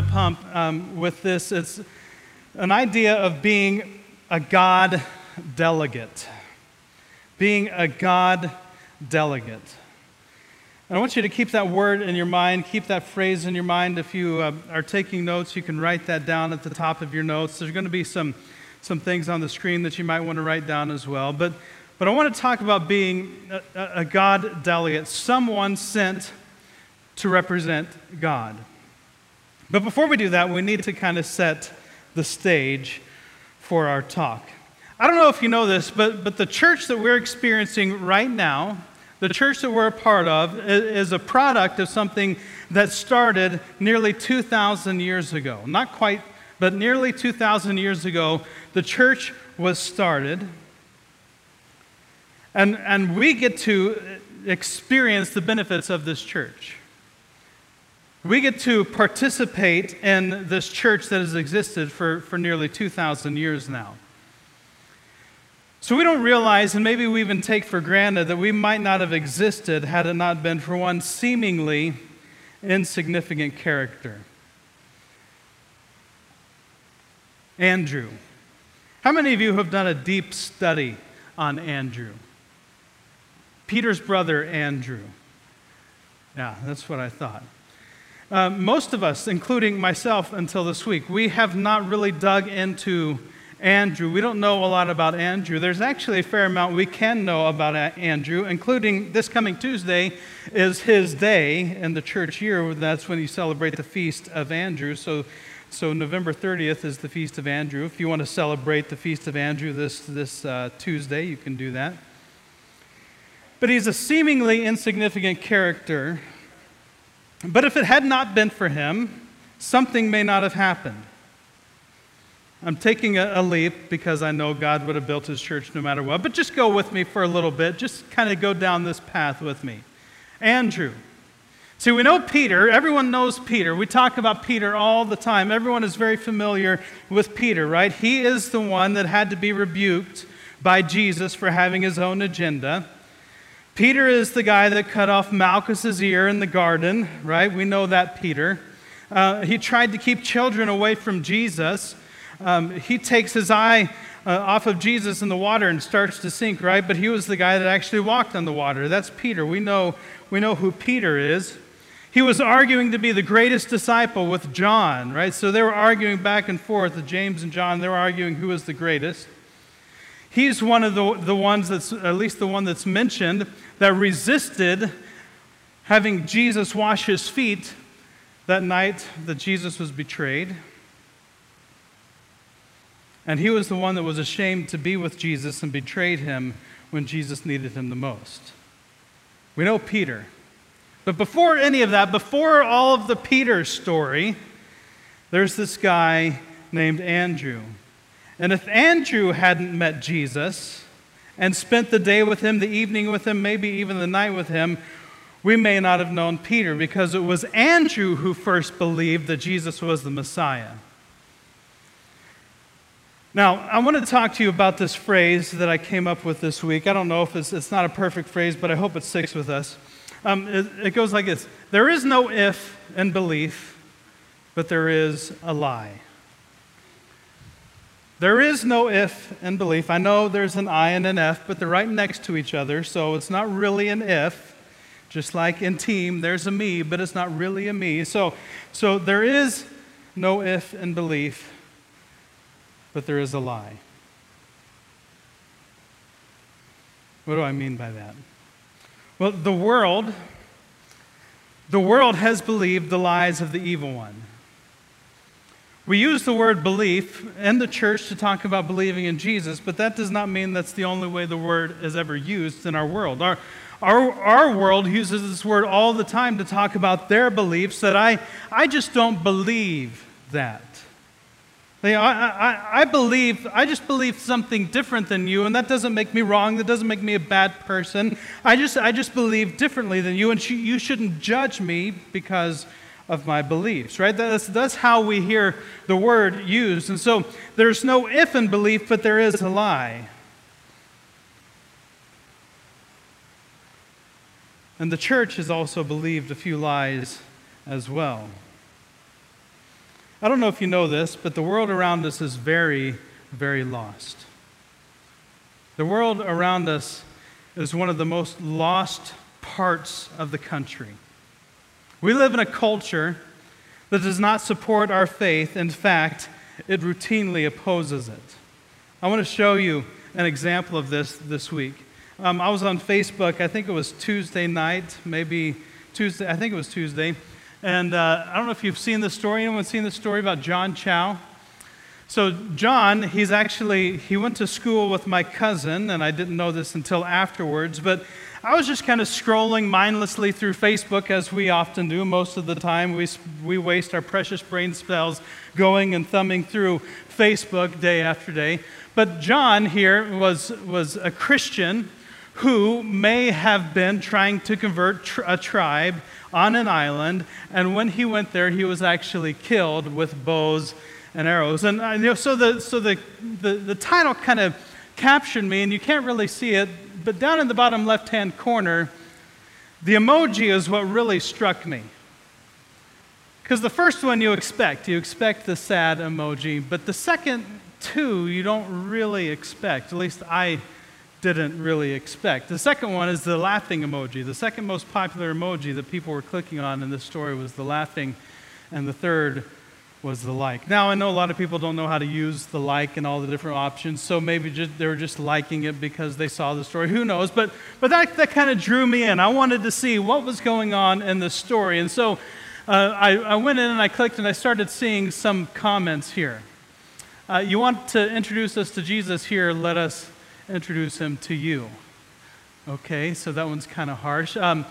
the pump um, with this. It's an idea of being a God delegate. Being a God delegate. And I want you to keep that word in your mind, keep that phrase in your mind. If you uh, are taking notes, you can write that down at the top of your notes. There's going to be some, some things on the screen that you might want to write down as well. But, but I want to talk about being a, a God delegate, someone sent to represent God. But before we do that, we need to kind of set the stage for our talk. I don't know if you know this, but, but the church that we're experiencing right now, the church that we're a part of, is a product of something that started nearly 2,000 years ago. Not quite, but nearly 2,000 years ago, the church was started. And, and we get to experience the benefits of this church. We get to participate in this church that has existed for, for nearly 2,000 years now. So we don't realize, and maybe we even take for granted, that we might not have existed had it not been for one seemingly insignificant character Andrew. How many of you have done a deep study on Andrew? Peter's brother, Andrew. Yeah, that's what I thought. Uh, most of us, including myself until this week, we have not really dug into Andrew. We don't know a lot about Andrew. There's actually a fair amount we can know about Andrew, including this coming Tuesday is his day in the church year. That's when you celebrate the feast of Andrew. So, so November 30th is the feast of Andrew. If you want to celebrate the feast of Andrew this, this uh, Tuesday, you can do that. But he's a seemingly insignificant character but if it had not been for him, something may not have happened. I'm taking a, a, leap because I know God would have built his church no matter what. But just go with me for a little bit. Just kind of go down this path with me. Andrew. See, we know Peter. Everyone knows Peter. We talk about Peter all the time. Everyone is very familiar with Peter, right? He is the one that had to be rebuked by Jesus for having his own agenda. Peter is the guy that cut off Malchus's ear in the garden, right? We know that Peter. Uh, he tried to keep children away from Jesus. Um, he takes his eye uh, off of Jesus in the water and starts to sink, right? But he was the guy that actually walked on the water. That's Peter. We know, we know who Peter is. He was arguing to be the greatest disciple with John, right? So they were arguing back and forth, James and John, they were arguing who was the greatest. He's one of the, the ones that's, at least the one that's mentioned, that resisted having Jesus wash his feet that night that Jesus was betrayed. And he was the one that was ashamed to be with Jesus and betrayed him when Jesus needed him the most. We know Peter. But before any of that, before all of the Peter story, there's this guy named Andrew. And if Andrew hadn't met Jesus and spent the day with him, the evening with him, maybe even the night with him, we may not have known Peter because it was Andrew who first believed that Jesus was the Messiah. Now, I want to talk to you about this phrase that I came up with this week. I don't know if it's, it's not a perfect phrase, but I hope it sticks with us. Um, it, it goes like this There is no if in belief, but there is a lie. There is no if in belief. I know there's an I and an F, but they're right next to each other, so it's not really an if. Just like in team, there's a me, but it's not really a me. So, so there is no if in belief, but there is a lie. What do I mean by that? Well, the world, the world has believed the lies of the evil one. We use the word belief in the church to talk about believing in Jesus, but that does not mean that's the only way the word is ever used in our world. Our, our, our world uses this word all the time to talk about their beliefs that I, I just don't believe that. I, I, I believe, I just believe something different than you, and that doesn't make me wrong. That doesn't make me a bad person. I just, I just believe differently than you, and sh- you shouldn't judge me because of my beliefs, right? That's, that's how we hear the word used. And so there's no if in belief, but there is a lie. And the church has also believed a few lies as well. I don't know if you know this, but the world around us is very, very lost. The world around us is one of the most lost parts of the country. We live in a culture that does not support our faith. In fact, it routinely opposes it. I want to show you an example of this this week. Um, I was on Facebook, I think it was Tuesday night, maybe Tuesday, I think it was Tuesday. And uh, I don't know if you've seen the story. Anyone seen the story about John Chau? So John, he's actually he went to school with my cousin, and I didn't know this until afterwards. But I was just kind of scrolling mindlessly through Facebook, as we often do most of the time. We we waste our precious brain cells going and thumbing through Facebook day after day. But John here was was a Christian who may have been trying to convert tr- a tribe on an island, and when he went there, he was actually killed with bows and arrows. And uh, you know, so the, so the, the, the title kind of captured me, and you can't really see it, but down in the bottom left hand corner, the emoji is what really struck me. Because the first one you expect, you expect the sad emoji, but the second two you don't really expect. At least I didn't really expect. The second one is the laughing emoji. The second most popular emoji that people were clicking on in this story was the laughing, and the third was the like. Now, I know a lot of people don't know how to use the like and all the different options, so maybe just, they were just liking it because they saw the story. Who knows? But, but that, that kind of drew me in. I wanted to see what was going on in the story. And so uh, I, I went in and I clicked and I started seeing some comments here. Uh, you want to introduce us to Jesus here? Let us introduce him to you. Okay, so that one's kind of harsh. Um,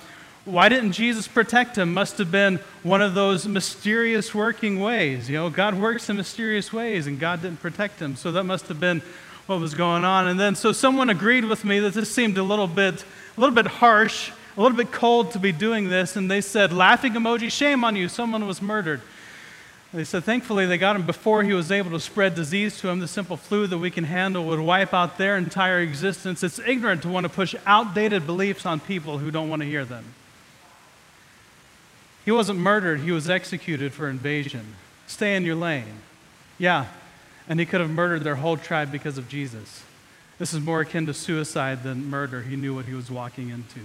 why didn't Jesus protect him? Must have been one of those mysterious working ways. You know, God works in mysterious ways, and God didn't protect him. So that must have been what was going on. And then, so someone agreed with me that this seemed a little bit, a little bit harsh, a little bit cold to be doing this. And they said, laughing emoji, shame on you, someone was murdered. They said, thankfully, they got him before he was able to spread disease to him. The simple flu that we can handle would wipe out their entire existence. It's ignorant to want to push outdated beliefs on people who don't want to hear them. He wasn't murdered, he was executed for invasion. Stay in your lane. Yeah, and he could have murdered their whole tribe because of Jesus. This is more akin to suicide than murder. He knew what he was walking into.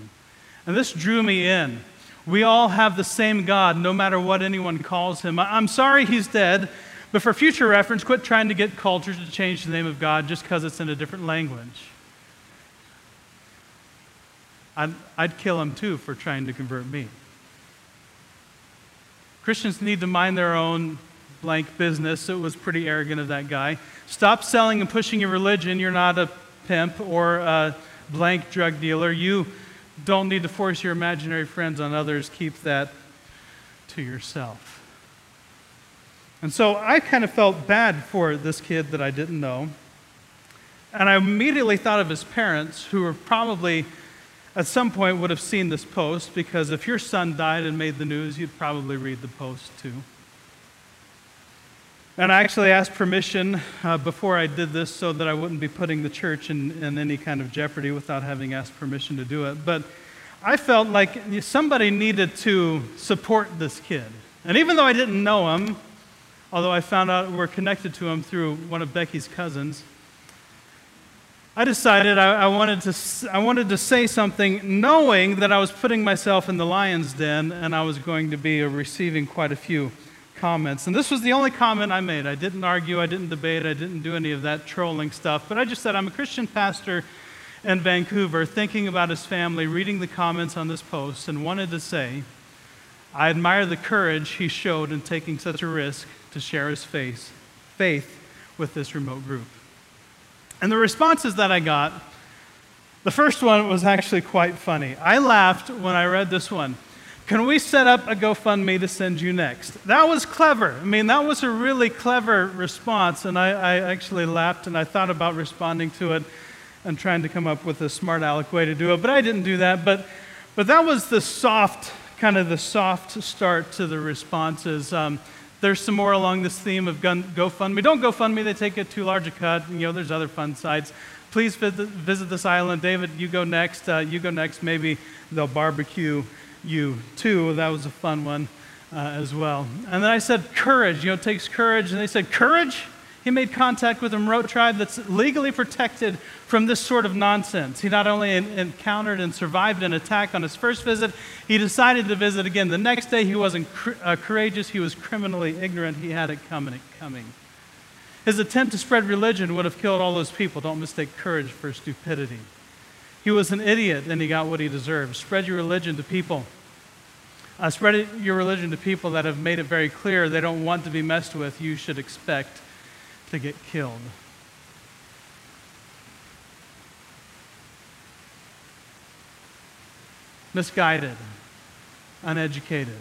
And this drew me in. We all have the same God, no matter what anyone calls him. I'm sorry he's dead, but for future reference, quit trying to get cultures to change the name of God just because it's in a different language. I'd, I'd kill him too for trying to convert me. Christians need to mind their own blank business. It was pretty arrogant of that guy. Stop selling and pushing your religion. You're not a pimp or a blank drug dealer. You don't need to force your imaginary friends on others. Keep that to yourself. And so I kind of felt bad for this kid that I didn't know. And I immediately thought of his parents, who were probably at some point would have seen this post because if your son died and made the news, you'd probably read the post too. And I actually asked permission uh, before I did this so that I wouldn't be putting the church in, in any kind of jeopardy without having asked permission to do it. But I felt like somebody needed to support this kid. And even though I didn't know him, although I found out we're connected to him through one of Becky's cousins, I decided I, I, wanted to, I wanted to say something knowing that I was putting myself in the lion's den and I was going to be receiving quite a few comments. And this was the only comment I made. I didn't argue, I didn't debate, I didn't do any of that trolling stuff. But I just said, I'm a Christian pastor in Vancouver, thinking about his family, reading the comments on this post, and wanted to say, I admire the courage he showed in taking such a risk to share his faith, faith with this remote group. And the responses that I got, the first one was actually quite funny. I laughed when I read this one. Can we set up a GoFundMe to send you next? That was clever. I mean, that was a really clever response, and I, I actually laughed and I thought about responding to it and trying to come up with a smart aleck way to do it, but I didn't do that. But, but that was the soft, kind of the soft start to the responses. Um, there's some more along this theme of gun, GoFundMe. Don't GoFundMe, they take it too large a cut. You know, there's other fun sites. Please visit, visit this island. David, you go next. Uh, you go next. Maybe they'll barbecue you too. That was a fun one. uh, as well. And then I said, courage. You know, it takes courage. And they said, courage? He made contact with a remote tribe that's legally protected from this sort of nonsense. He not only encountered and survived an attack on his first visit, he decided to visit again. The next day, he wasn't uh, courageous, he was criminally ignorant. He had it coming. coming. His attempt to spread religion would have killed all those people. Don't mistake courage for stupidity. He was an idiot and he got what he deserved. Spread your religion to people. Uh, spread your religion to people that have made it very clear they don't want to be messed with. You should expect to get killed. Misguided, uneducated,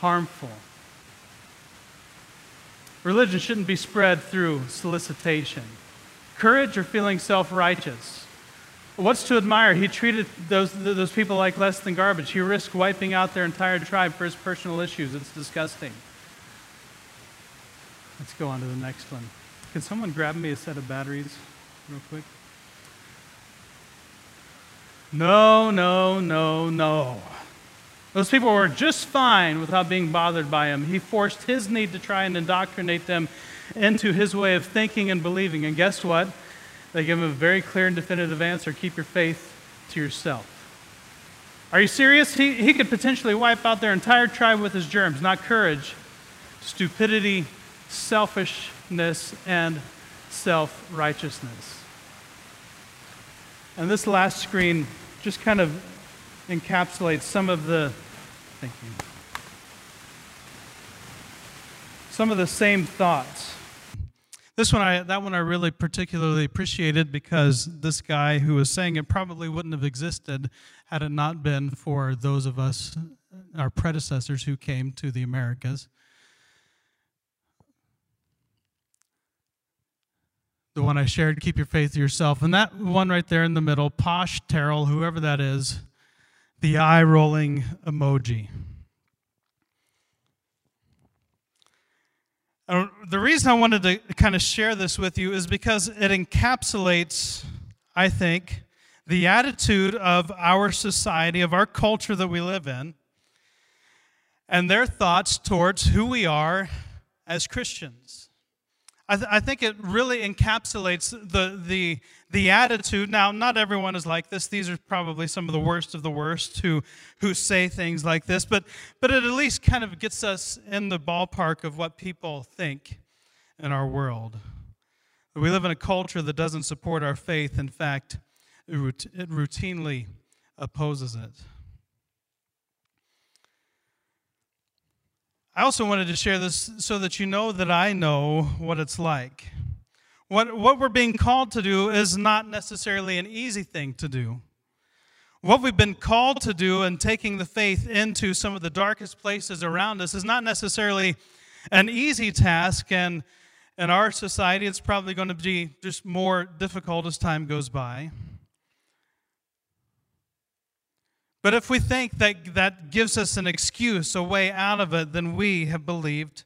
harmful. Religion shouldn't be spread through solicitation. Courage or feeling self righteous. What's to admire? He treated those, those people like less than garbage. He risked wiping out their entire tribe for his personal issues. It's disgusting. Let's go on to the next one. Can someone grab me a set of batteries real quick? No, no, no, no. Those people were just fine without being bothered by him. He forced his need to try and indoctrinate them into his way of thinking and believing. And guess what? They give him a very clear and definitive answer keep your faith to yourself. Are you serious? He, he could potentially wipe out their entire tribe with his germs, not courage, stupidity, selfishness, and self righteousness. And this last screen just kind of encapsulates some of the. Thank you. Some of the same thoughts. This one, I, that one I really particularly appreciated because this guy who was saying it probably wouldn't have existed had it not been for those of us, our predecessors who came to the Americas. The one I shared, keep your faith to yourself. And that one right there in the middle, Posh Terrell, whoever that is, the eye rolling emoji. The reason I wanted to kind of share this with you is because it encapsulates, I think, the attitude of our society, of our culture that we live in, and their thoughts towards who we are as Christians. I, th- I, think it really encapsulates the, the, the attitude. Now, not everyone is like this. These are probably some of the worst of the worst who, who say things like this, but, but it at least kind of gets us in the ballpark of what people think in our world. We live in a culture that doesn't support our faith. In fact, it, it routinely opposes it. I also wanted to share this so that you know that I know what it's like. What, what we're being called to do is not necessarily an easy thing to do. What we've been called to do and taking the faith into some of the darkest places around us is not necessarily an easy task, and in our society, it's probably going to be just more difficult as time goes by. But if we think that that gives us an excuse, a way out of it, then we have believed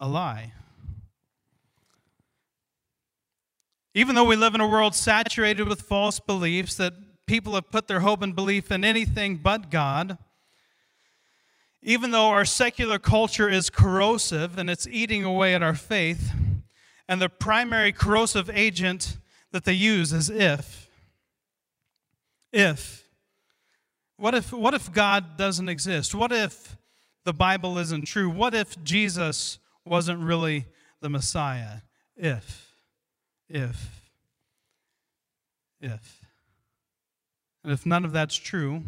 a lie. Even though we live in a world saturated with false beliefs, that people have put their hope and belief in anything but God, even though our secular culture is corrosive and it's eating away at our faith, and the primary corrosive agent that they use is if. If. What if, what if God doesn't exist? What if the Bible isn't true? What if Jesus wasn't really the Messiah? If, if, if. And if none of that's true,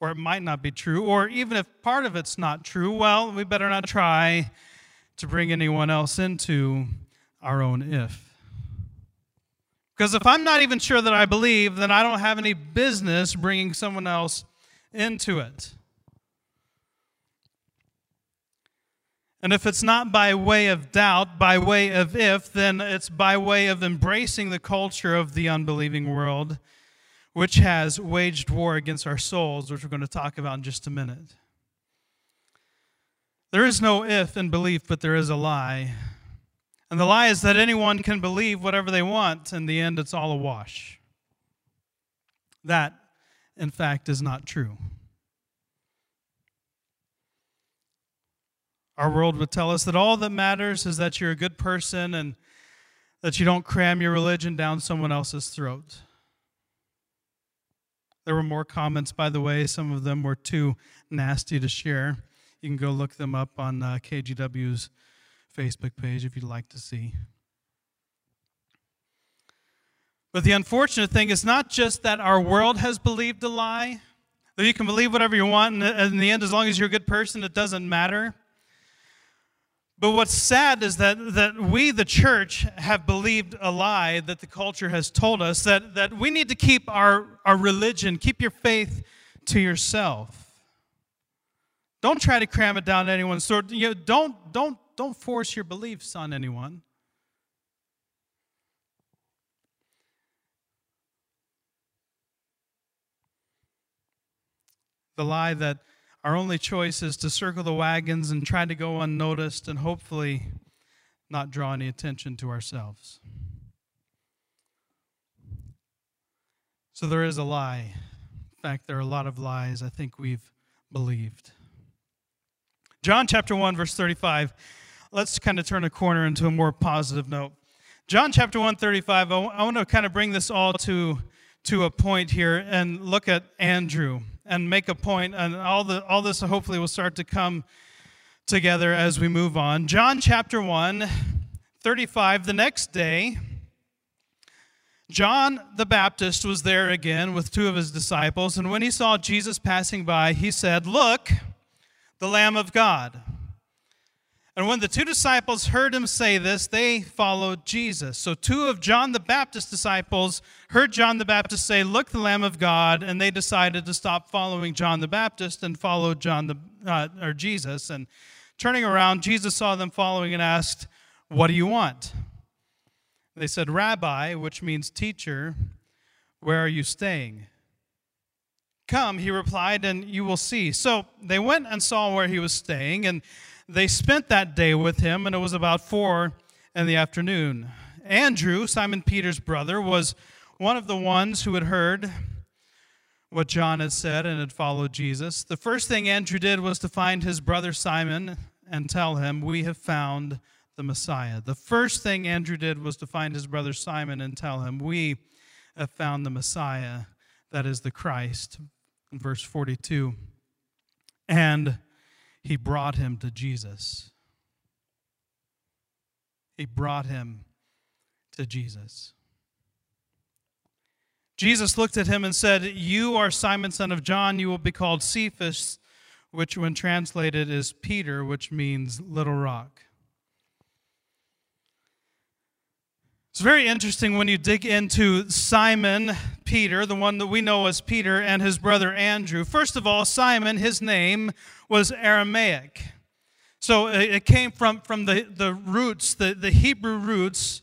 or it might not be true, or even if part of it's not true, well, we better not try to bring anyone else into our own if. Because if I'm not even sure that I believe, then I don't have any business bringing someone else into it. And if it's not by way of doubt, by way of if, then it's by way of embracing the culture of the unbelieving world, which has waged war against our souls, which we're going to talk about in just a minute. There is no if in belief, but there is a lie. And the lie is that anyone can believe whatever they want. In the end, it's all a wash. That, in fact, is not true. Our world would tell us that all that matters is that you're a good person and that you don't cram your religion down someone else's throat. There were more comments, by the way. Some of them were too nasty to share. You can go look them up on uh, KGW's Facebook page if you'd like to see. But the unfortunate thing is not just that our world has believed a lie, that you can believe whatever you want, and in the end, as long as you're a good person, it doesn't matter. But what's sad is that, that we, the church, have believed a lie that the culture has told us that, that we need to keep our, our religion, keep your faith to yourself. Don't try to cram it down anyone's throat. You know, don't, don't, don't force your beliefs on anyone. The lie that our only choice is to circle the wagons and try to go unnoticed and hopefully not draw any attention to ourselves. So there is a lie. In fact, there are a lot of lies I think we've believed. John chapter 1, verse 35. Let's kind of turn a corner into a more positive note. John chapter 1, 35. I want to kind of bring this all to, to a point here and look at Andrew and make a point, and all the all this hopefully will start to come together as we move on. John chapter 1, 35, the next day, John the Baptist was there again with two of his disciples, and when he saw Jesus passing by, he said, Look, the Lamb of God. And when the two disciples heard him say this, they followed Jesus. So, two of John the Baptist's disciples heard John the Baptist say, Look, the Lamb of God, and they decided to stop following John the Baptist and follow John the, uh, or Jesus. And turning around, Jesus saw them following and asked, What do you want? They said, Rabbi, which means teacher, where are you staying? Come, he replied, and you will see. So they went and saw where he was staying, and they spent that day with him, and it was about four in the afternoon. Andrew, Simon Peter's brother, was one of the ones who had heard what John had said and had followed Jesus. The first thing Andrew did was to find his brother Simon and tell him, We have found the Messiah. The first thing Andrew did was to find his brother Simon and tell him, We have found the Messiah, that is the Christ. Verse 42. And he brought him to Jesus. He brought him to Jesus. Jesus looked at him and said, You are Simon, son of John. You will be called Cephas, which, when translated, is Peter, which means little rock. It's very interesting when you dig into Simon Peter, the one that we know as Peter, and his brother Andrew. First of all, Simon, his name was Aramaic. So uh, it came from, from the, the roots, the, the Hebrew roots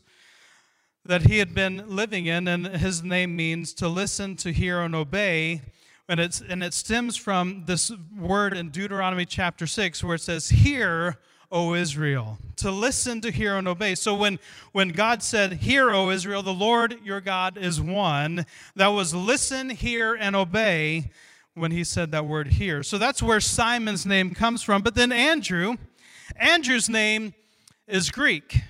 that he had been living in, and his name means to listen, to hear, and obey. And, it's, and it stems from this word in Deuteronomy chapter 6 where it says, Hear, O Israel, to listen, to hear, and obey. So when, when God said, Hear, O Israel, the Lord your God is one, that was listen, hear, and obey when he said that word hear. So that's where Simon's name comes from. But then Andrew, Andrew's name is Greek.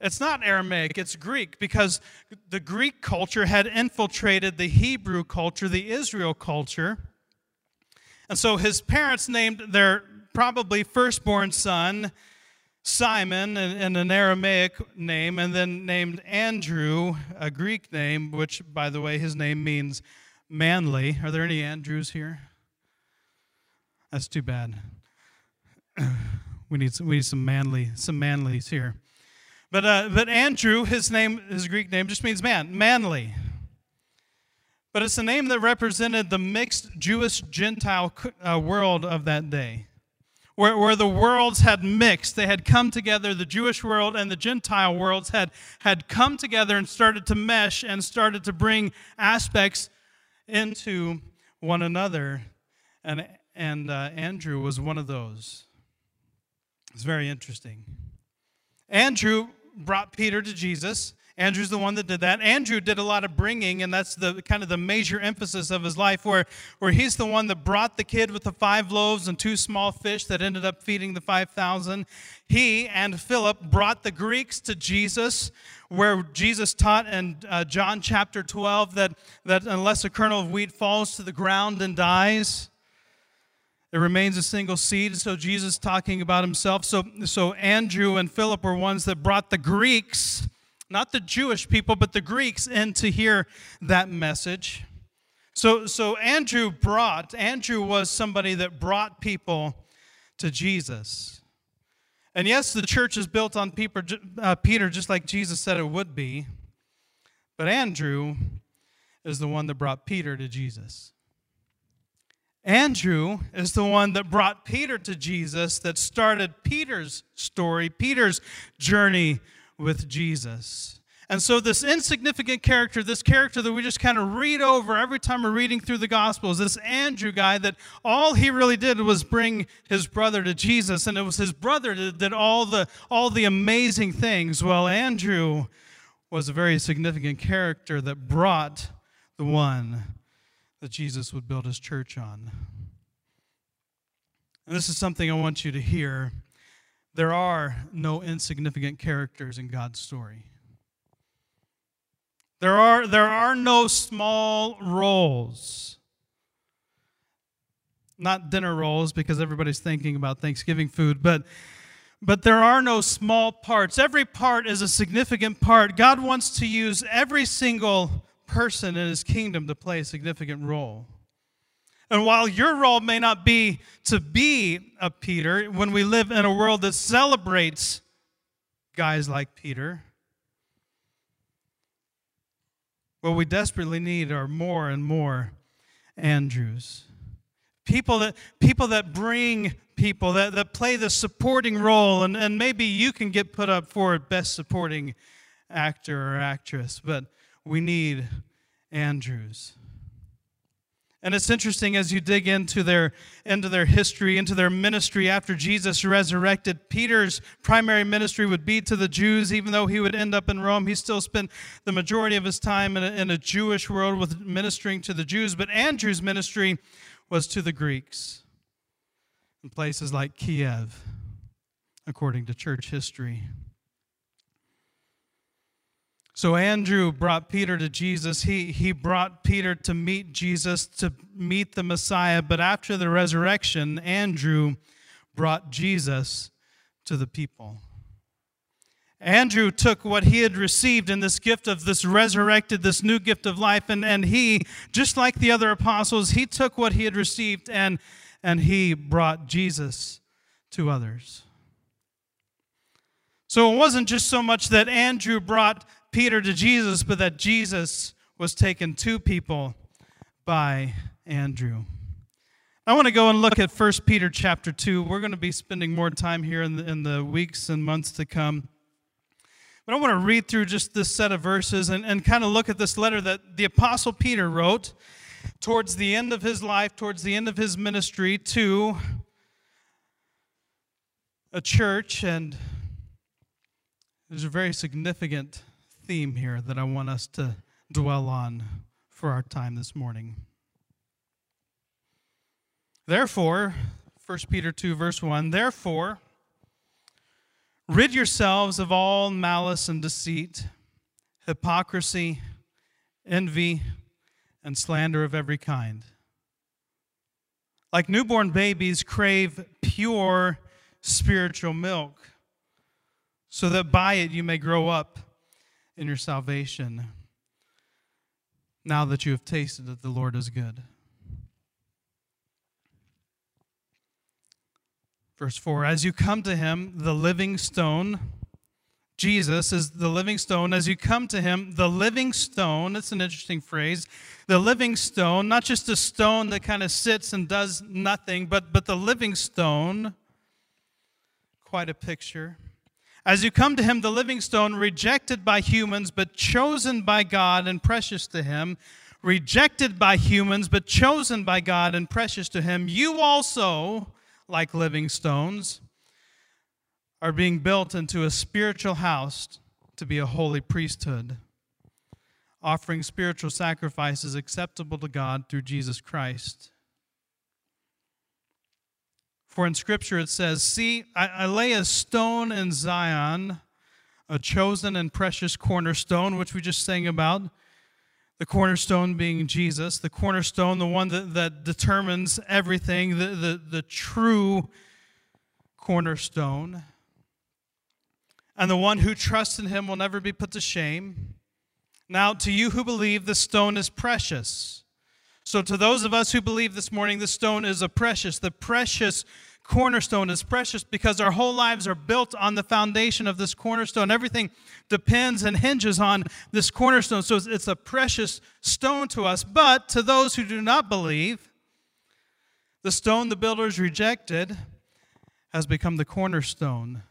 It's not Aramaic, it's Greek because the Greek culture had infiltrated the Hebrew culture, the Israel culture. And so his parents named their probably firstborn son, Simon, in an Aramaic name, and then named Andrew, a Greek name, which, by the way, his name means manly. Are there any Andrews here? That's too bad. we need some, we need some manly some manlys here. But uh, but Andrew, his name, his Greek name, just means man, manly. But it's a name that represented the mixed Jewish Gentile uh, world of that day where, where the worlds had mixed. They had come together, the Jewish world and the Gentile worlds had, had come together and started to mesh and started to bring aspects into one another. And, and uh, Andrew was one of those. It's very interesting. Andrew brought Peter to Jesus. Andrew's the one that did that. Andrew did a lot of bringing, and that's the kind of the major emphasis of his life, where, where he's the one that brought the kid with the five loaves and two small fish that ended up feeding the 5,000. He and Philip brought the Greeks to Jesus, where Jesus taught in uh, John chapter 12 that, that unless a kernel of wheat falls to the ground and dies, it remains a single seed. So Jesus talking about himself. So, so Andrew and Philip were ones that brought the Greeks not the Jewish people, but the Greeks, in to hear that message. So, so Andrew brought, Andrew was somebody that brought people to Jesus. And yes, the church is built on Peter, uh, Peter just like Jesus said it would be. But Andrew is the one that brought Peter to Jesus. Andrew is the one that brought Peter to Jesus, that started Peter's story, Peter's journey with Jesus. And so, this insignificant character, this character that we just kind of read over every time we're reading through the Gospels, this Andrew guy that all he really did was bring his brother to Jesus, and it was his brother that did all the, all the amazing things. Well, Andrew was a very significant character that brought the one that Jesus would build his church on. And this is something I want you to hear there are no insignificant characters in God's story. There are, there are no small roles. Not dinner rolls because everybody's thinking about Thanksgiving food, but, but there are no small parts. Every part is a significant part. God wants to use every single person in his kingdom to play a significant role. And while your role may not be to be a Peter, when we live in a world that celebrates guys like Peter, what we desperately need are more and more Andrews. People that, people that bring people, that, that play the supporting role, and, and maybe you can get put up for best supporting actor or actress, but we need Andrews. And it's interesting as you dig into their, into their history, into their ministry after Jesus resurrected. Peter's primary ministry would be to the Jews, even though he would end up in Rome. He still spent the majority of his time in a, in a Jewish world with ministering to the Jews. But Andrew's ministry was to the Greeks in places like Kiev, according to church history. So Andrew brought Peter to Jesus. He, he brought Peter to meet Jesus, to meet the Messiah. But after the resurrection, Andrew brought Jesus to the people. Andrew took what he had received in this gift of this resurrected, this new gift of life, and, and he, just like the other apostles, he took what he had received and, and he brought Jesus to others. So it wasn't just so much that Andrew brought Peter to Jesus, but that Jesus was taken to people by Andrew. I want to go and look at 1 Peter chapter 2. We're going to be spending more time here in the, in the weeks and months to come. But I want to read through just this set of verses and, and kind of look at this letter that the Apostle Peter wrote towards the end of his life, towards the end of his ministry to a church. And there's a very significant theme here that I want us to dwell on for our time this morning. Therefore, 1 Peter 2, verse 1 Therefore, rid yourselves of all malice and deceit, hypocrisy, envy, and slander of every kind. Like newborn babies, crave pure spiritual milk, so that by it you may grow up in your salvation now that you have tasted that the Lord is good. Verse 4 As you come to him, the living stone, Jesus is the living stone. As you come to him, the living stone, that's an interesting phrase. The living stone, not just a stone that kind of sits and does nothing, but, but the living stone, quite a picture. As you come to him, the living stone, rejected by humans, but chosen by God and precious to him, rejected by humans, but chosen by God and precious to him, you also, like living stones, are being built into a spiritual house to be a holy priesthood, offering spiritual sacrifices acceptable to God through Jesus Christ. For in Scripture it says, See, I, I, lay a stone in Zion, a chosen and precious cornerstone, which we just sang about. The cornerstone being Jesus, the cornerstone, the one that, that determines everything, the, the, the true cornerstone. And the one who trusts in him will never be put to shame. Now, to you who believe, the stone is precious. So, to those of us who believe this morning, the stone is a precious. The precious cornerstone is precious because our whole lives are built on the foundation of this cornerstone. Everything depends and hinges on this cornerstone. So, it's a precious stone to us. But to those who do not believe, the stone the builders rejected has become the cornerstone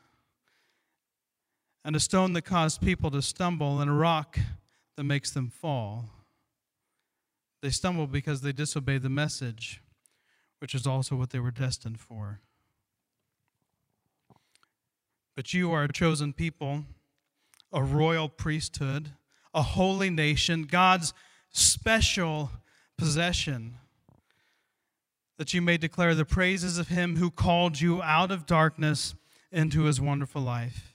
and a stone that caused people to stumble, and a rock that makes them fall. They stumble because they disobey the message, which is also what they were destined for. But you are a chosen people, a royal priesthood, a holy nation, God's special possession, that you may declare the praises of him who called you out of darkness into his wonderful life.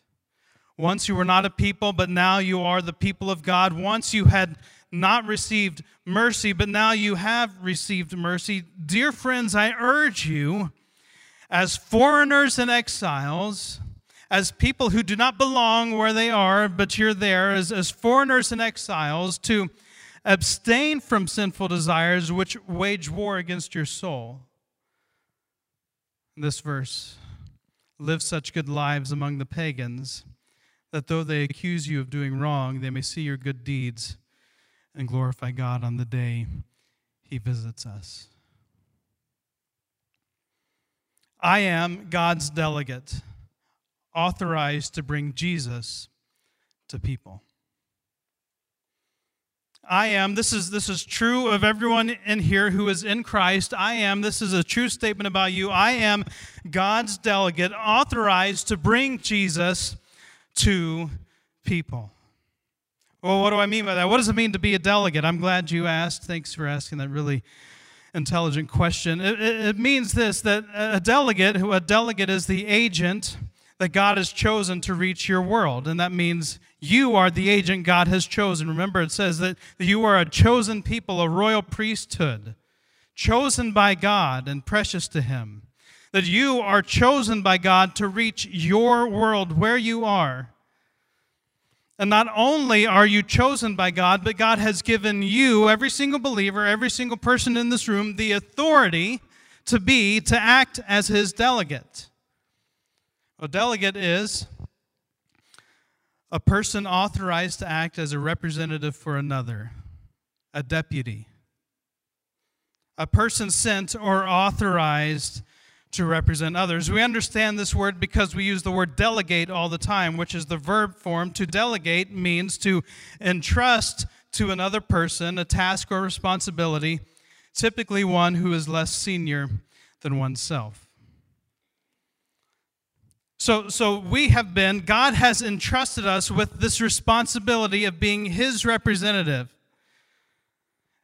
Once you were not a people, but now you are the people of God. Once you had not received mercy, but now you have received mercy. Dear friends, I urge you, as foreigners and exiles, as people who do not belong where they are, but you're there, as, as foreigners and exiles, to abstain from sinful desires which wage war against your soul. This verse live such good lives among the pagans that though they accuse you of doing wrong, they may see your good deeds and glorify God on the day he visits us. I am God's delegate, authorized to bring Jesus to people. I am, this is, this is true of everyone in here who is in Christ. I am, this is a true statement about you. I am God's delegate, authorized to bring Jesus to people. Well, what do I mean by that? What does it mean to be a delegate? I'm glad you asked. Thanks for asking that really intelligent question. It, it, it means this that a delegate, who a delegate is the agent that God has chosen to reach your world. And that means you are the agent God has chosen. Remember, it says that you are a chosen people, a royal priesthood, chosen by God and precious to Him that you are chosen by God to reach your world where you are. And not only are you chosen by God, but God has given you, every single believer, every single person in this room, the authority to be, to act as his delegate. A delegate is a person authorized to act as a representative for another, a deputy. A person sent or authorized to represent others. We understand this word because we use the word delegate all the time, which is the verb form. To delegate means to entrust to another person a task or responsibility, typically one who is less senior than oneself. So, so we have been, God has entrusted us with this responsibility of being His representative.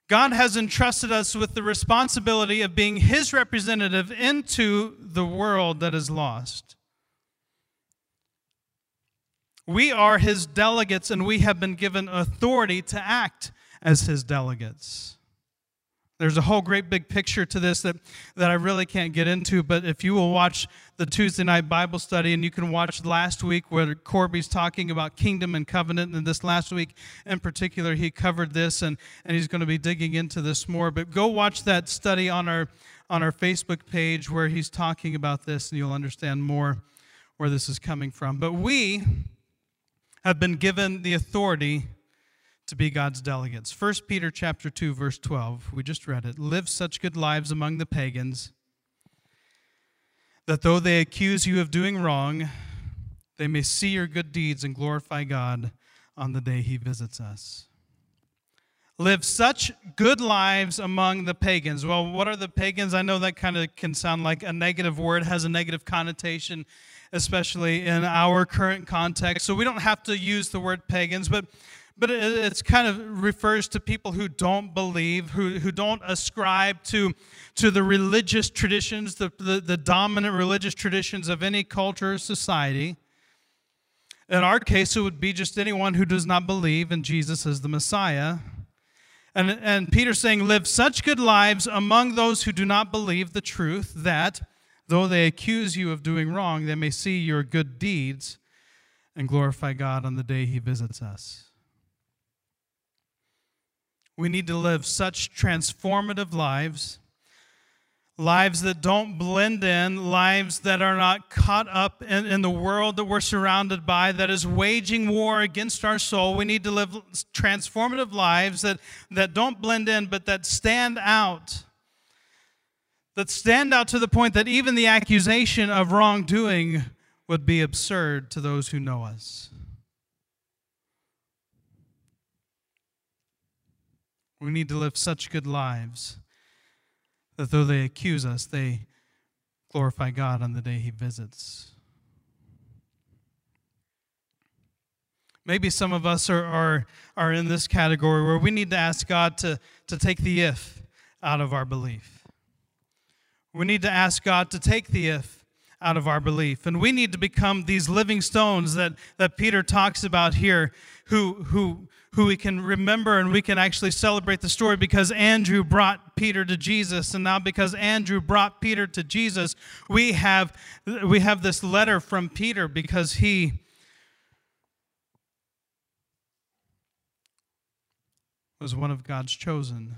God has entrusted us with the responsibility of being His representative into the world that is lost. We are His delegates, and we have been given authority to act as His delegates. There's a whole great big picture to this that, that I really can't get into, but if you will watch the Tuesday night Bible study, and you can watch last week where Corby's talking about kingdom and covenant, and this last week in particular, he covered this, and, and he's going to be digging into this more. But go watch that study on our, on our Facebook page where he's talking about this, and you'll understand more where this is coming from. But we have been given the authority to be God's delegates. 1 Peter chapter 2 verse 12. We just read it. Live such good lives among the pagans that though they accuse you of doing wrong, they may see your good deeds and glorify God on the day he visits us. live such good lives among the pagans. Well, what are the pagans? I know that kind of can sound like a negative word, has a negative connotation, especially in our current context. So we don't have to use the word pagans, but but it's kind of refers to people who don't believe, who, who don't ascribe to, to the religious traditions, the, the, the dominant religious traditions of any culture or society. In our case, it would be just anyone who does not believe in Jesus as the Messiah. And, and Peter's saying, Live such good lives among those who do not believe the truth, that though they accuse you of doing wrong, they may see your good deeds and glorify God on the day he visits us. We need to live such transformative lives lives that don't blend in, lives that are not caught up in, in, the world that we're surrounded by that is waging war against our soul. We need to live transformative lives that, that don't blend in, but that stand out. That stand out to the point that even the accusation of wrongdoing would be absurd to those who know us. We need to live such good lives that though they accuse us, they glorify God on the day He visits. Maybe some of us are, are, are in this category where we need to ask God to, to take the if out of our belief. We need to ask God to take the if out of our belief. And we need to become these living stones that, that Peter talks about here, who, who, who we can remember and we can actually celebrate the story because Andrew brought Peter to Jesus. And now because Andrew brought Peter to Jesus we have we have this letter from Peter because he was one of God's chosen.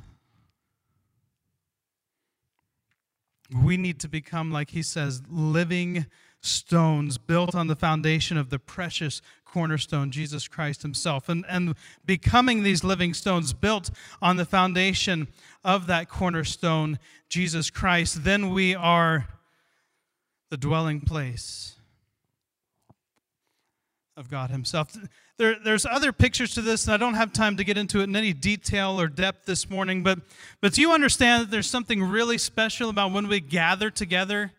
We need to become like he says living stones built on the foundation of the precious cornerstone, Jesus Christ Himself. And, and becoming these living stones built on the foundation of that cornerstone, Jesus Christ, then we are the dwelling place of God Himself. There, there's other pictures to this, and I don't have time to get into it in any detail or depth this morning, but, but do you understand that there's something really special about when we gather together?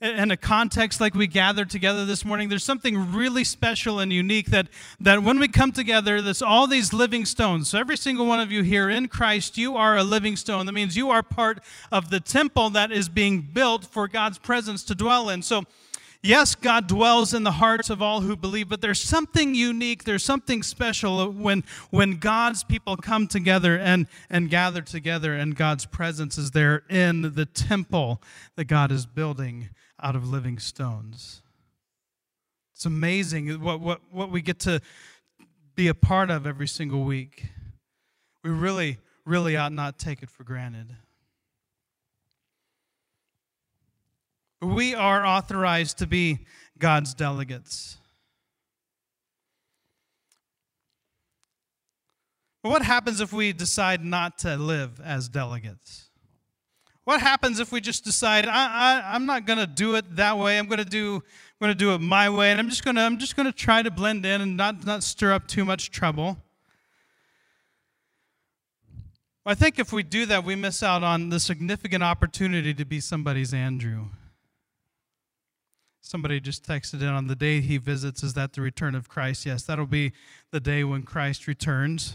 In a context like we gathered together this morning, there's something really special and unique that, that when we come together, there's all these living stones. So every single one of you here in Christ, you are a living stone. That means you are part of the temple that is being built for God's presence to dwell in. So yes, God dwells in the hearts of all who believe, but there's something unique, there's something special when, when God's people come together and, and gather together, and God's presence is there in the temple that God is building out of living stones. It's amazing what, what, what we get to be a part of every single week. We really, really ought not take it for granted. We are authorized to be God's delegates. But what happens if we decide not to live as delegates? What happens if we just decide I, I, am not going to do it that way? I'm going to do I'm going to do it my way, and I'm just going to I'm just going to try to blend in and not not stir up too much trouble. I think if we do that, we miss out on the significant opportunity to be somebody's Andrew. Somebody just texted in on the day he visits, is that the return of Christ? Yes, that'll be the day when Christ returns.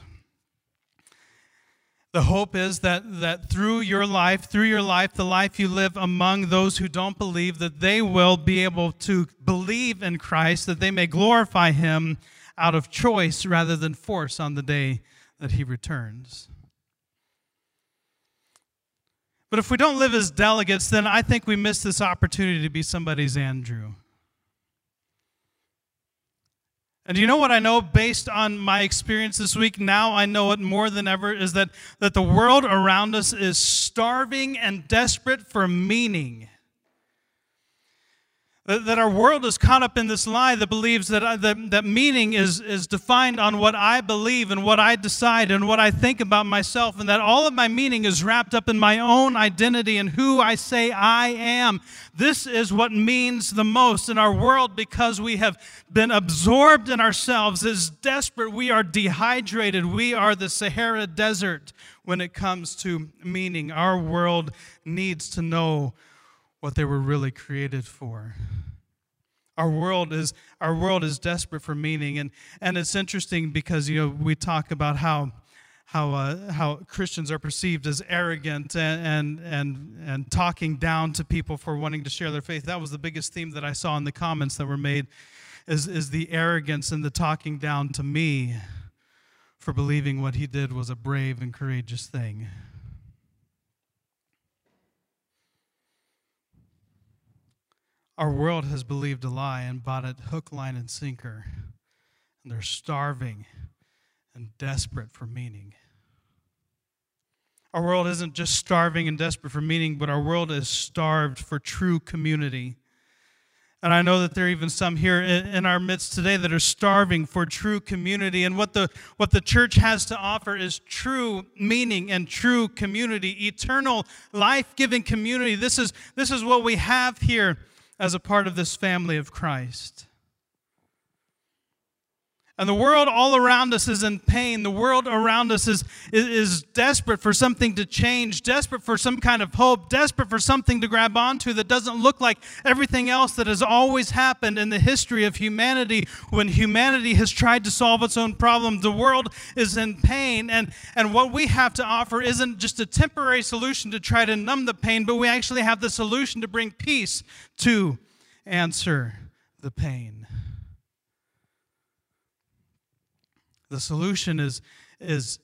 The hope is that, that through your life, through your life, the life you live among those who don't believe, that they will be able to believe in Christ, that they may glorify Him out of choice rather than force on the day that He returns. But if we don't live as delegates, then I think we miss this opportunity to be somebody's Andrew. And you know what I know based on my experience this week? Now I know it more than ever is that, that the world around us is starving and desperate for meaning. That our world is caught up in this lie that believes that, I, that, that meaning is, is defined on what I believe and what I decide and what I think about myself, and that all of my meaning is wrapped up in my own identity and who I say I am. This is what means the most in our world because we have been absorbed in ourselves, is desperate. We are dehydrated. We are the Sahara Desert when it comes to meaning. Our world needs to know what they were really created for. Our world is our world is desperate for meaning, and and it's interesting because you know we talk about how how uh, how Christians are perceived as arrogant and, and and and talking down to people for wanting to share their faith. That was the biggest theme that I saw in the comments that were made, is is the arrogance and the talking down to me for believing what he did was a brave and courageous thing. Our world has believed a lie and bought it hook, line, and sinker. And they're starving and desperate for meaning. Our world isn't just starving and desperate for meaning, but our world is starved for true community. And I know that there are even some here in our midst today that are starving for true community. And what the, what the church has to offer is true meaning and true community, eternal, life giving community. This is, this is what we have here as a part of this family of Christ. And the world all around us is in pain. The world around us is, is, is, desperate for something to change, desperate for some kind of hope, desperate for something to grab onto that doesn't look like everything else that has always happened in the history of humanity when humanity has tried to solve its own problem. The world is in pain, and, and what we have to offer isn't just a temporary solution to try to numb the pain, but we actually have the solution to bring peace to answer the pain. The solution is, is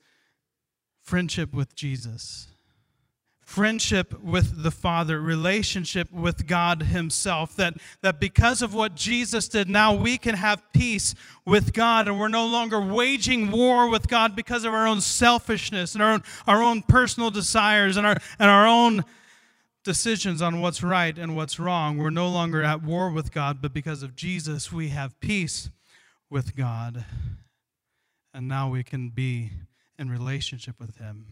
friendship with Jesus, friendship with the Father, relationship with God Himself. That, that because of what Jesus did, now we can have peace with God, and we're no longer waging war with God because of our own selfishness and our own, our own personal desires and our, and our own decisions on what's right and what's wrong. We're no longer at war with God, but because of Jesus, we have peace with God and now we can be in relationship with Him.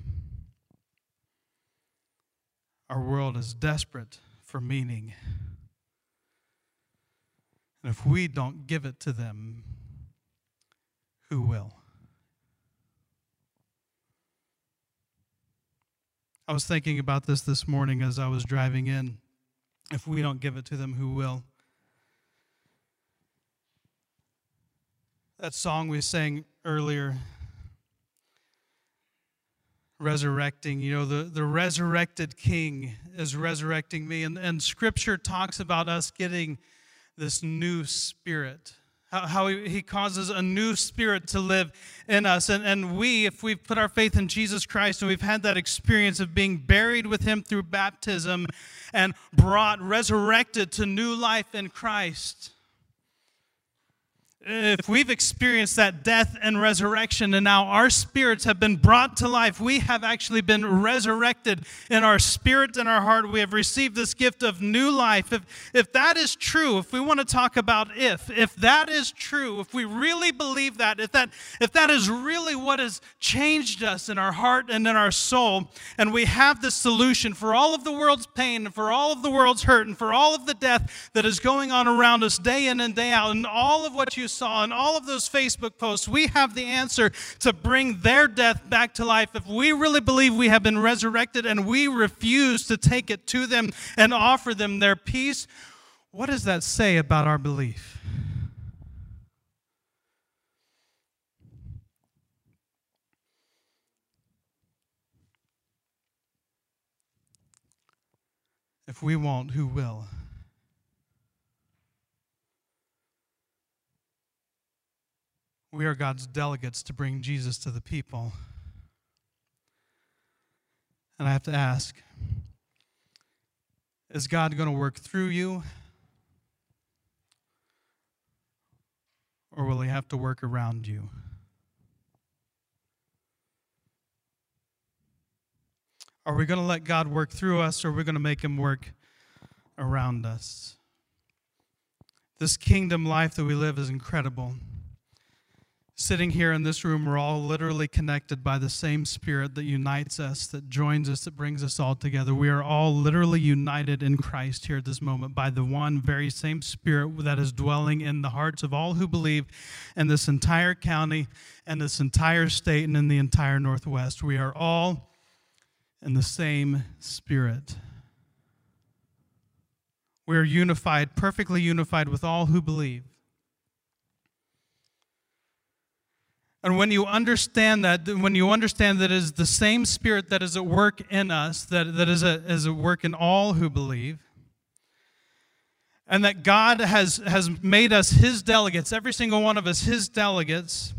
Our world is desperate for meaning. And if we don't give it to them, who will? I was thinking about this this morning as I was driving in. If we don't give it to them, who will? That song we sang earlier, resurrecting, you know, the, the resurrected king is resurrecting me. And, and scripture talks about us getting this new spirit. How, how he, he causes a new spirit to live in us. And, and we, if we've put our faith in Jesus Christ and we've had that experience of being buried with him through baptism and brought, resurrected to new life in Christ, if we've experienced that death and resurrection and now our spirits have been brought to life, we have actually been resurrected in our spirit and our heart. We have received this gift of new life. If, if that is true, if we want to talk about if, if that is true, if we really believe that, if that, if that is really what has changed us in our heart and in our soul, and we have the solution for all of the world's pain and for all of the world's hurt and for all of the death that is going on around us day in and day out, and all of what you saw in all of those Facebook posts, we have the answer to bring their death back to life. If we really believe we have been resurrected and we refuse to take it to them and offer them their peace, what does that say about our belief? If we won't, who will? We are God's delegates to bring Jesus to the people. And I have to ask is God going to work through you? Or will he have to work around you? Are we going to let God work through us or are we going to make him work around us? This kingdom life that we live is incredible. Sitting here in this room, we're all literally connected by the same spirit that unites us, that joins us, that brings us all together. We are all literally united in Christ here at this moment by the one very same spirit that is dwelling in the hearts of all who believe in this entire county and this entire state and in the entire Northwest. We are all in the same spirit. We are unified, perfectly unified with all who believe. And when you understand that, when you understand that it is the same spirit that is at work in us, that, that is, a, is at work in all who believe, and that God has, has made us his delegates, every single one of us his delegates,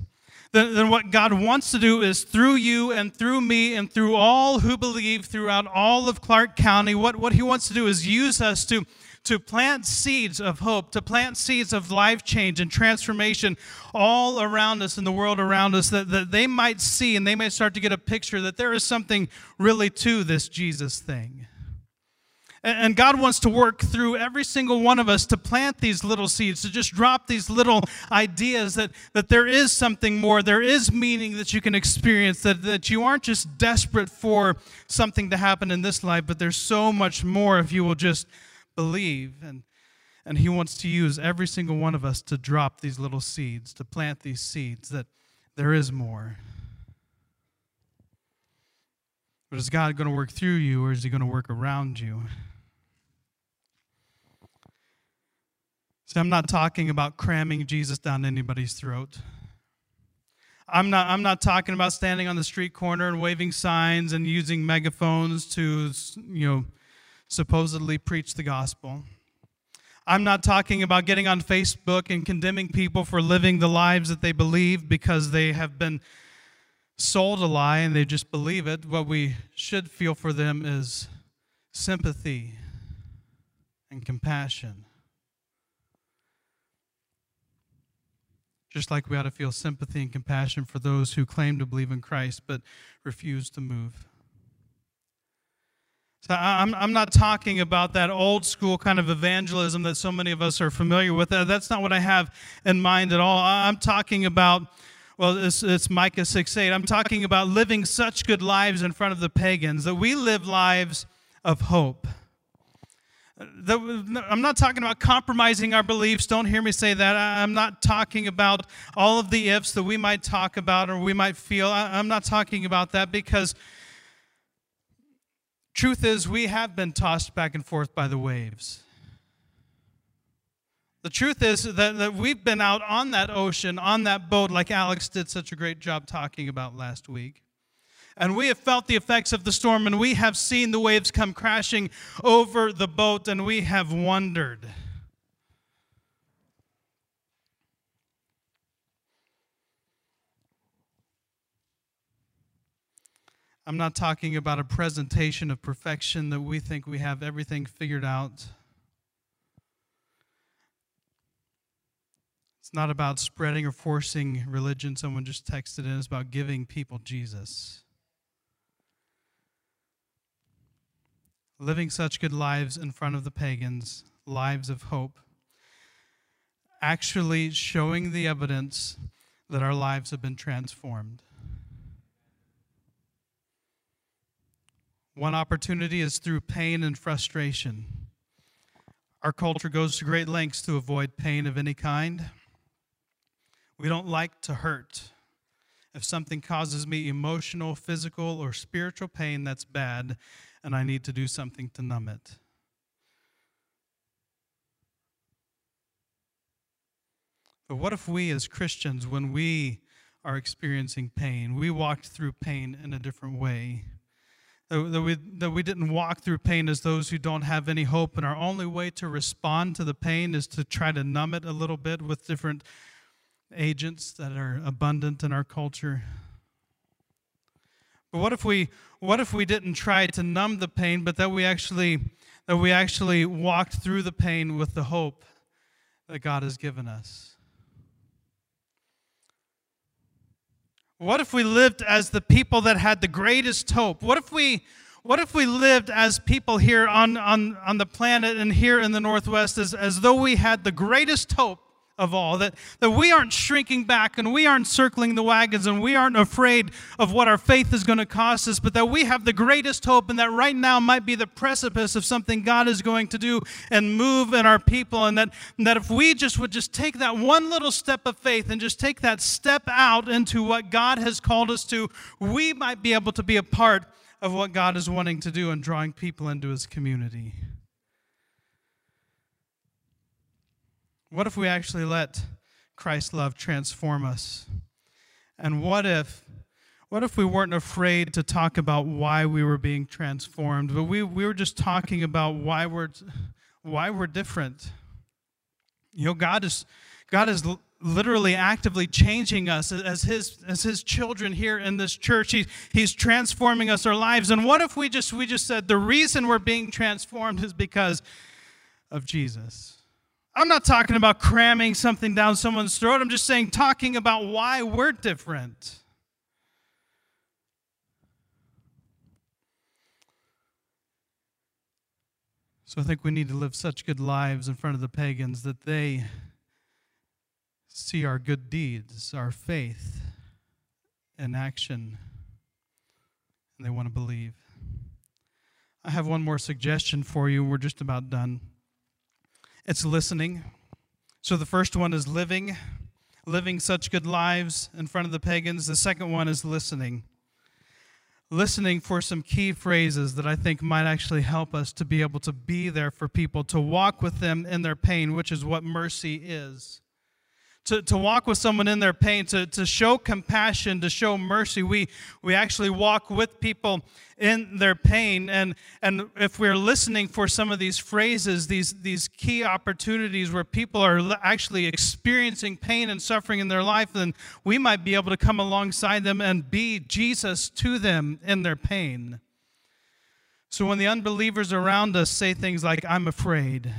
then, then what God wants to do is through you and through me and through all who believe throughout all of Clark County, what, what he wants to do is use us to to plant seeds of hope, to plant seeds of life change and transformation all around us in the world around us, that, that they might see and they might start to get a picture that there is something really to this Jesus thing. And God wants to work through every single one of us to plant these little seeds, to just drop these little ideas that, that there is something more, there is meaning that you can experience, that, that you aren't just desperate for something to happen in this life, but there's so much more if you will just believe. And, and He wants to use every single one of us to drop these little seeds, to plant these seeds, that there is more. But is God going to work through you or is He going to work around you? See, I'm not talking about cramming Jesus down anybody's throat. I'm not, I'm not talking about standing on the street corner and waving signs and using megaphones to, you know, supposedly preach the gospel. I'm not talking about getting on Facebook and condemning people for living the lives that they believe because they have been sold a lie and they just believe it. What we should feel for them is sympathy and compassion. Just like we ought to feel sympathy and compassion for those who claim to believe in Christ but refuse to move. So I'm, I'm not talking about that old school kind of evangelism that so many of us are familiar with. Uh, that's not what I have in mind at all. I'm talking about, well, it's, it's Micah 6 8. I'm talking about living such good lives in front of the pagans that we live lives of hope. I'm not talking about compromising our beliefs. Don't hear me say that. I'm not talking about all of the ifs that we might talk about or we might feel. I'm not talking about that because Truth is, we have been tossed back and forth by the waves. The truth is that, that we've been out on that ocean, on that boat, like Alex did such a great job talking about last week. And we have felt the effects of the storm, and we have seen the waves come crashing over the boat, and we have wondered I'm not talking about a presentation of perfection that we think we have everything figured out. It's not about spreading or forcing religion. Someone just texted in. It's about giving people Jesus. Living such good lives in front of the pagans, lives of hope. Actually showing the evidence that our lives have been transformed. One opportunity is through pain and frustration. Our culture goes to great lengths to avoid pain of any kind. We don't like to hurt. If something causes me emotional, physical, or spiritual pain, that's bad, and I need to do something to numb it. But what if we as Christians, when we are experiencing pain, we walked through pain in a different way? That we, that we didn't walk through pain as those who don't have any hope, and our only way to respond to the pain is to try to numb it a little bit with different agents that are abundant in our culture. But what if we what if we didn't try to numb the pain, but that we actually that we actually walked through the pain with the hope that God has given us? What if we lived as the people that had the greatest hope? What if we what if we lived as people here on, on, on the planet and here in the Northwest as, as though we had the greatest hope of all, that, that we aren't shrinking back and we aren't circling the wagons and we aren't afraid of what our faith is going to cost us, but that we have the greatest hope and that right now might be the precipice of something God is going to do and move in our people. And that, and that if we just would just take that one little step of faith and just take that step out into what God has called us to, we might be able to be a part of what God is wanting to do and drawing people into his community. What if we actually let Christ's love transform us? And what if what if we weren't afraid to talk about why we were being transformed, but we, we were just talking about why we're why we're different? You know, God is God is literally actively changing us as his as his children here in this church. He, he's transforming us our lives. And what if we just we just said the reason we're being transformed is because of Jesus? I'm not talking about cramming something down someone's throat. I'm just saying, talking about why we're different. So I think we need to live such good lives in front of the pagans that they see our good deeds, our faith in action, and they want to believe. I have one more suggestion for you. We're just about done. It's listening. So the first one is living, living such good lives in front of the pagans. The second one is listening. Listening for some key phrases that I think might actually help us to be able to be there for people, to walk with them in their pain, which is what mercy is to, to walk with someone in their pain, to, to show compassion, to show mercy. We, we actually walk with people in their pain. And, and if we're listening for some of these phrases, these, these key opportunities where people are actually experiencing pain and suffering in their life, then we might be able to come alongside them and be Jesus to them in their pain. So when the unbelievers around us say things like, I'm afraid,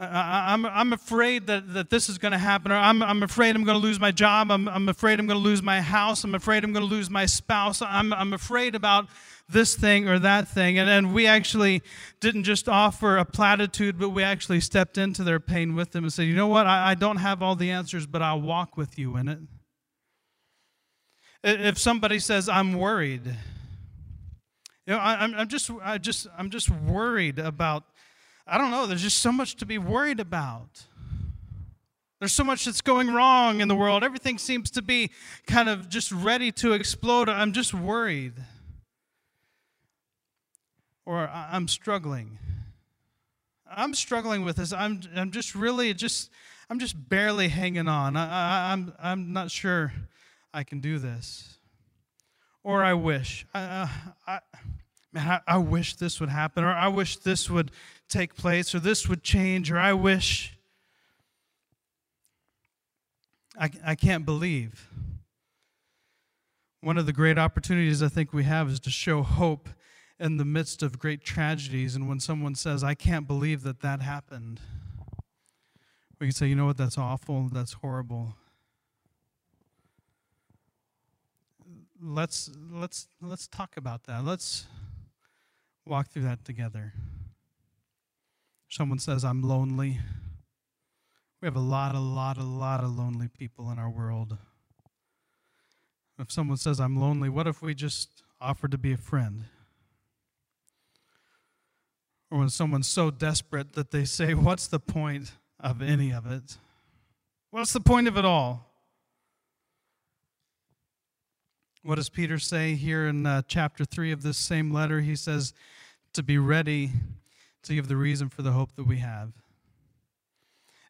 I'm, I'm afraid that, that this is going to happen, or I'm, I'm afraid I'm going to lose my job, I'm, I'm afraid I'm going to lose my house, I'm afraid I'm going to lose my spouse, I'm, I'm afraid about this thing or that thing. And, and we actually didn't just offer a platitude, but we actually stepped into their pain with them and said, you know what, I, I don't have all the answers, but I'll walk with you in it. If somebody says, I'm worried, you know, I, I'm, I'm just, I just, I'm just worried about I don't know, there's just so much to be worried about. There's so much that's going wrong in the world. Everything seems to be kind of just ready to explode. I'm just worried. Or I'm struggling. I'm struggling with this. I'm, I'm just really just, I'm just barely hanging on. I, I'm, I'm not sure I can do this. Or I wish. I, uh, I, man, I, I wish this would happen. Or I wish this would take place, or this would change, or I wish. I, I can't believe. One of the great opportunities I think we have is to show hope in the midst of great tragedies. And when someone says, I can't believe that that happened, we can say, you know what, that's awful, that's horrible. Let's, let's, let's talk about that. Let's walk through that together. Someone says, I'm lonely. We have a lot, a lot, a lot of lonely people in our world. If someone says, I'm lonely, what if we just offered to be a friend? Or when someone's so desperate that they say, What's the point of any of it? What's the point of it all? What does Peter say here in uh, chapter 3 of this same letter? He says, To be ready to give the reason for the hope that we have.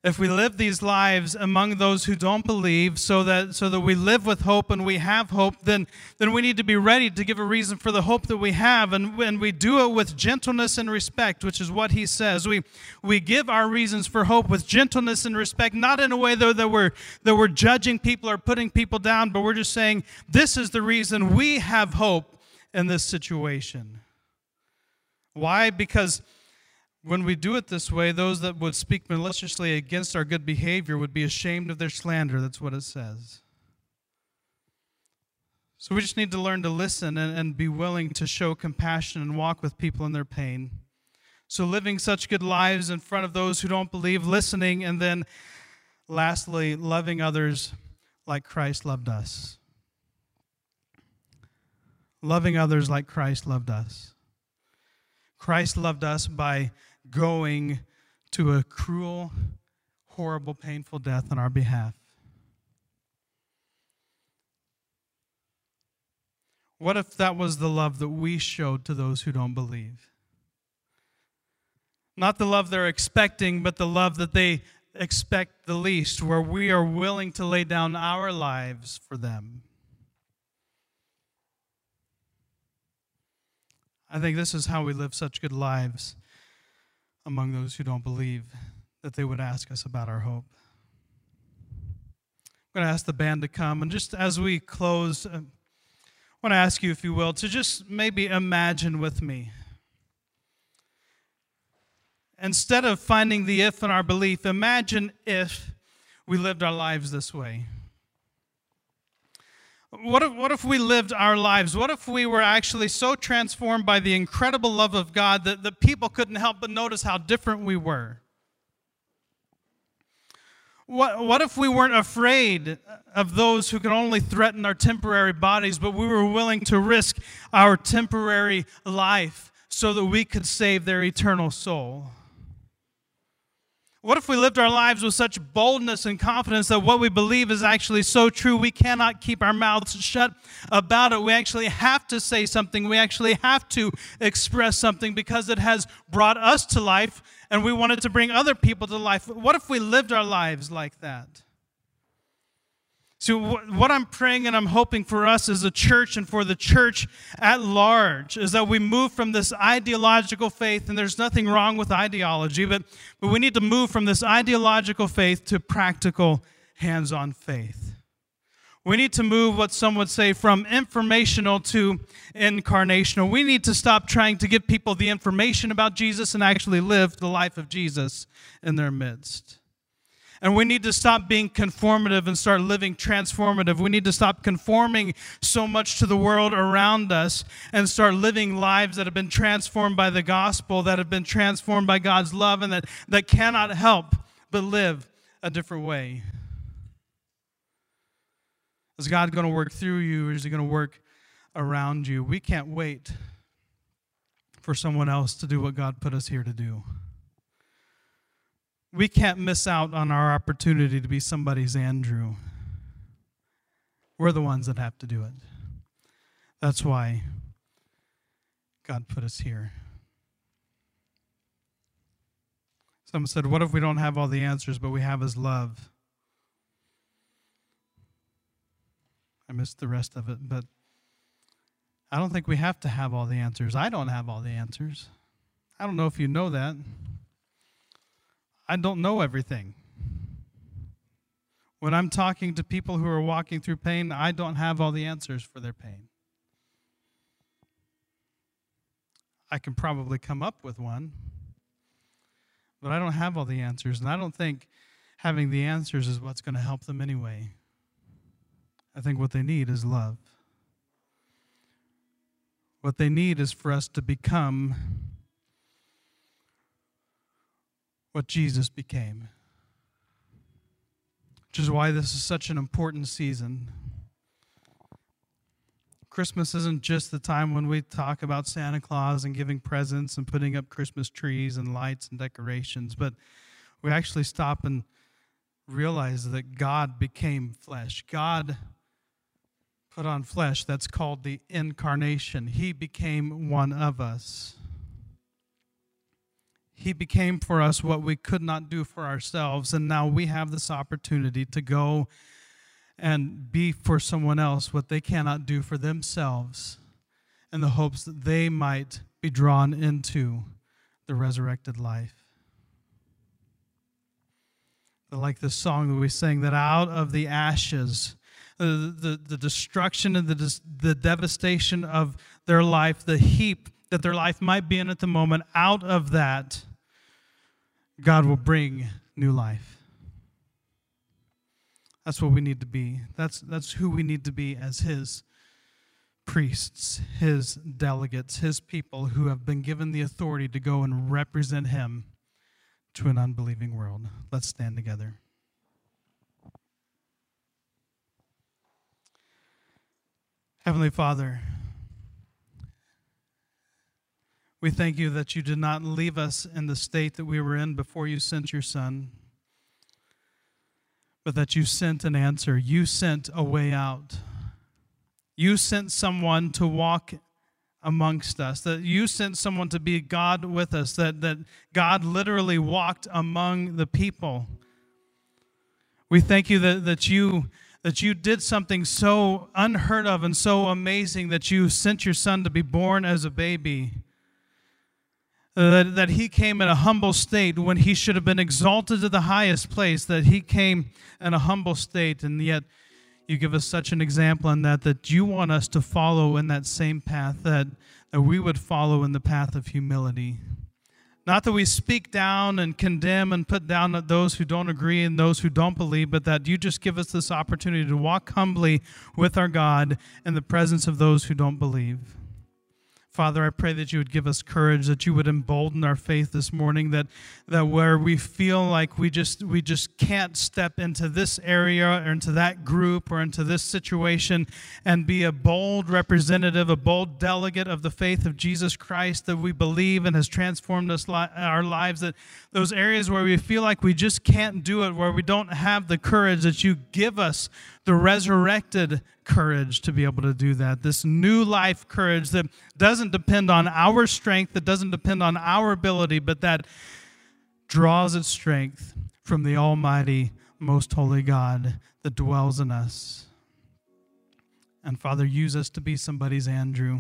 If we live these lives among those who don't believe, so that, so that we live with hope and we have hope, then, then we need to be ready to give a reason for the hope that we have. And when we do it with gentleness and respect, which is what he says, we, we give our reasons for hope with gentleness and respect, not in a way, though, that we're, that we're judging people or putting people down, but we're just saying, this is the reason we have hope in this situation. Why? Because when we do it this way, those that would speak maliciously against our good behavior would be ashamed of their slander. That's what it says. So we just need to learn to listen and, and be willing to show compassion and walk with people in their pain. So living such good lives in front of those who don't believe, listening, and then lastly, loving others like Christ loved us. Loving others like Christ loved us. Christ loved us by going to a cruel, horrible, painful death on our behalf. What if that was the love that we showed to those who don't believe? Not the love they're expecting, but the love that they expect the least, where we are willing to lay down our lives for them. I think this is how we live such good lives among those who don't believe, that they would ask us about our hope. I'm going to ask the band to come, and just as we close, uh, I want to ask you, if you will, to just maybe imagine with me. Instead of finding the if in our belief, imagine if we lived our lives this way. What if, what if we lived our lives? What if we were actually so transformed by the incredible love of God that the people couldn't help but notice how different we were? What, what if we weren't afraid of those who could only threaten our temporary bodies, but we were willing to risk our temporary life so that we could save their eternal soul? What if we lived our lives with such boldness and confidence that what we believe is actually so true, we cannot keep our mouths shut about it? We actually have to say something. We actually have to express something because it has brought us to life and we wanted to bring other people to life. What if we lived our lives like that? So, what I'm praying and I'm hoping for us as a church and for the church at large is that we move from this ideological faith, and there's nothing wrong with ideology, but, but we need to move from this ideological faith to practical, hands on faith. We need to move what some would say from informational to incarnational. We need to stop trying to give people the information about Jesus and actually live the life of Jesus in their midst. And we need to stop being conformative and start living transformative. We need to stop conforming so much to the world around us and start living lives that have been transformed by the gospel, that have been transformed by God's love, and that, that cannot help but live a different way. Is God going to work through you or is He going to work around you? We can't wait for someone else to do what God put us here to do. We can't miss out on our opportunity to be somebody's Andrew. We're the ones that have to do it. That's why God put us here. Someone said, What if we don't have all the answers, but we have His love? I missed the rest of it, but I don't think we have to have all the answers. I don't have all the answers. I don't know if you know that. I don't know everything. When I'm talking to people who are walking through pain, I don't have all the answers for their pain. I can probably come up with one, but I don't have all the answers. And I don't think having the answers is what's going to help them anyway. I think what they need is love. What they need is for us to become what Jesus became. Which is why this is such an important season. Christmas isn't just the time when we talk about Santa Claus and giving presents and putting up Christmas trees and lights and decorations, but we actually stop and realize that God became flesh. God put on flesh. That's called the incarnation. He became one of us. He became for us what we could not do for ourselves. And now we have this opportunity to go and be for someone else what they cannot do for themselves in the hopes that they might be drawn into the resurrected life. Like this song that we sang, that out of the ashes, the, the, the destruction and the, the devastation of their life, the heap that their life might be in at the moment, out of that, God will bring new life. That's what we need to be. That's, that's who we need to be as His priests, his delegates, his people who have been given the authority to go and represent him to an unbelieving world. Let's stand together. Heavenly Father, we thank you that you did not leave us in the state that we were in before you sent your Son, but that you sent an answer. You sent a way out. You sent someone to walk amongst us, that you sent someone to be God with us, that, that God literally walked among the people. We thank you that, that you that you did something so unheard of and so amazing that you sent your son to be born as a baby. Uh, that, that he came in a humble state when he should have been exalted to the highest place, that he came in a humble state, and yet you give us such an example in that, that you want us to follow in that same path, that, that we would follow in the path of humility. Not that we speak down and condemn and put down those who don't agree and those who don't believe, but that you just give us this opportunity to walk humbly with our God in the presence of those who don't believe. Father, I pray that you would give us courage, that you would embolden our faith this morning, that, that where we feel like we just we just can't step into this area or into that group or into this situation and be a bold representative, a bold delegate of the faith of Jesus Christ that we believe and has transformed us our lives, that those areas where we feel like we just can't do it, where we don't have the courage that you give us the resurrected courage to be able to do that. This new life courage that doesn't depend on our strength, that doesn't depend on our ability, but that draws its strength from the Almighty, most holy God that dwells in us. And Father, use us to be somebody's Andrew.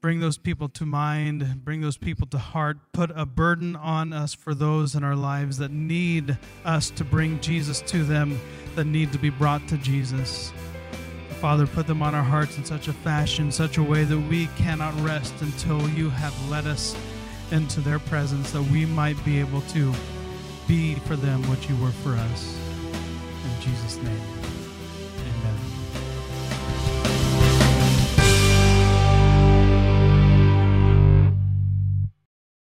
Bring those people to mind, bring those people to heart. Put a burden on us for those in our lives that need us to bring Jesus to them, that need to be brought to Jesus. Father, put them on our hearts in such a fashion, such a way that we cannot rest until you have led us into their presence, that we might be able to be for them what you were for us. In Jesus' name.